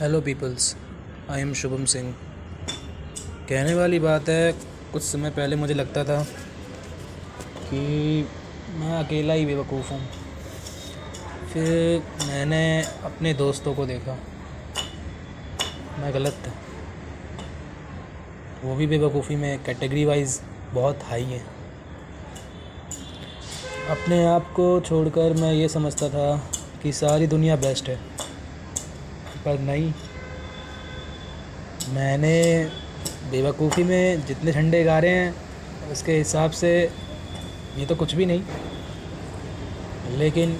Hello peoples I am Shubham Singh कहने वाली बात है, कुछ समय पहले मुझे लगता था कि मैं अकेला ही बेवकूफ़ हूँ। फिर मैंने अपने दोस्तों को देखा। मैं गलत था। वो भी बेवकूफ़ी में कैटेगरी वाइज बहुत हाई है। अपने आप को छोड़कर मैं ये समझता था कि सारी दुनिया बेस्ट है। पर नहीं। मैंने बेवकूफ़ी में जितने झंडे गारे हैं, उसके हिसाब से ये तो कुछ भी नहीं, लेकिन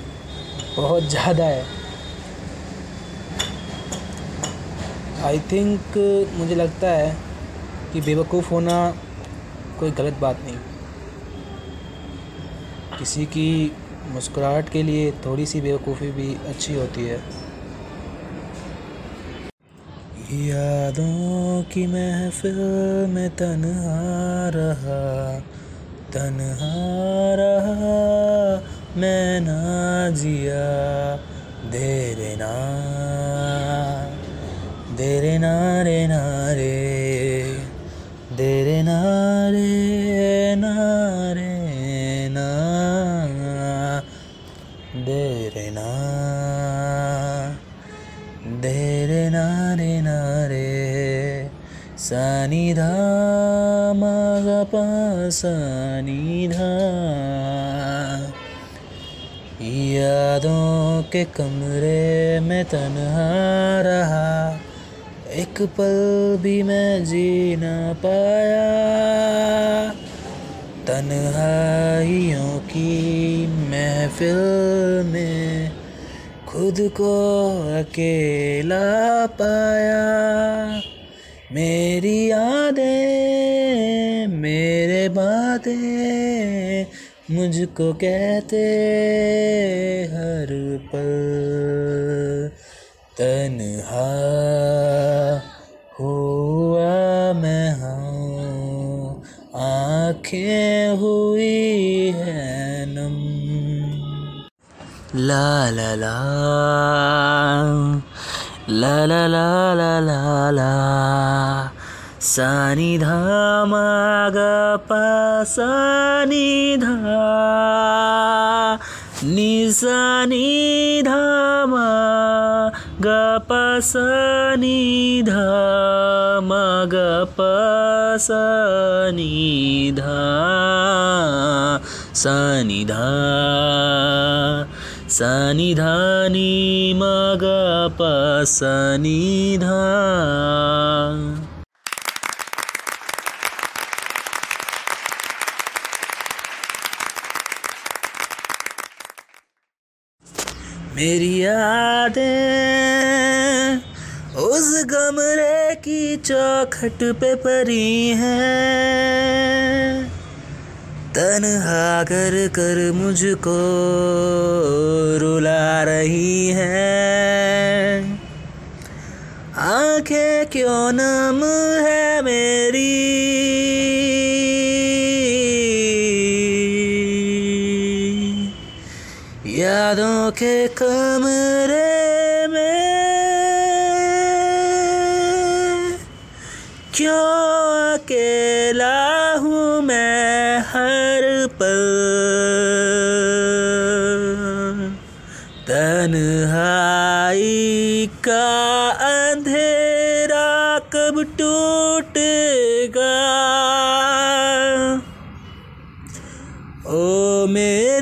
बहुत ज़्यादा है। आई थिंक मुझे लगता है कि बेवकूफ़ होना कोई गलत बात नहीं। किसी की मुस्कुराहट के लिए थोड़ी सी बेवकूफ़ी भी अच्छी होती है। यादों की महफिल में तन्हा रहा तन्हा रहा, मैं ना जिया, देरे ना, देरे नारे नारे देरे नारे नारे ना सानिधा मगपा सानिधा यादों के कमरे में तन्हा रहा, एक पल भी मैं जी ना पाया। तन्हाइयों की महफिल में खुद को अकेला पाया। मेरी यादें, मेरे बातें मुझको कहते हर पल। तन्हा हुआ मैं हूँ, आँखें हुई है नम। ला ला ला। ला ला ला ला ला ला। सानी धाम सानी निशानी धाम ग पसनी धाम ग पसनी धा सनी धा सानी धा नि मा ग पा सानी धा मेरी यादें उस कमरे की चौखट पे परी हैं। तन्हा कर कर मुझको रुला रही हैं। आँखें क्यों नम है मेरी? यादों के कमरे का अंधेरा कब टूटेगा? ओ मेरे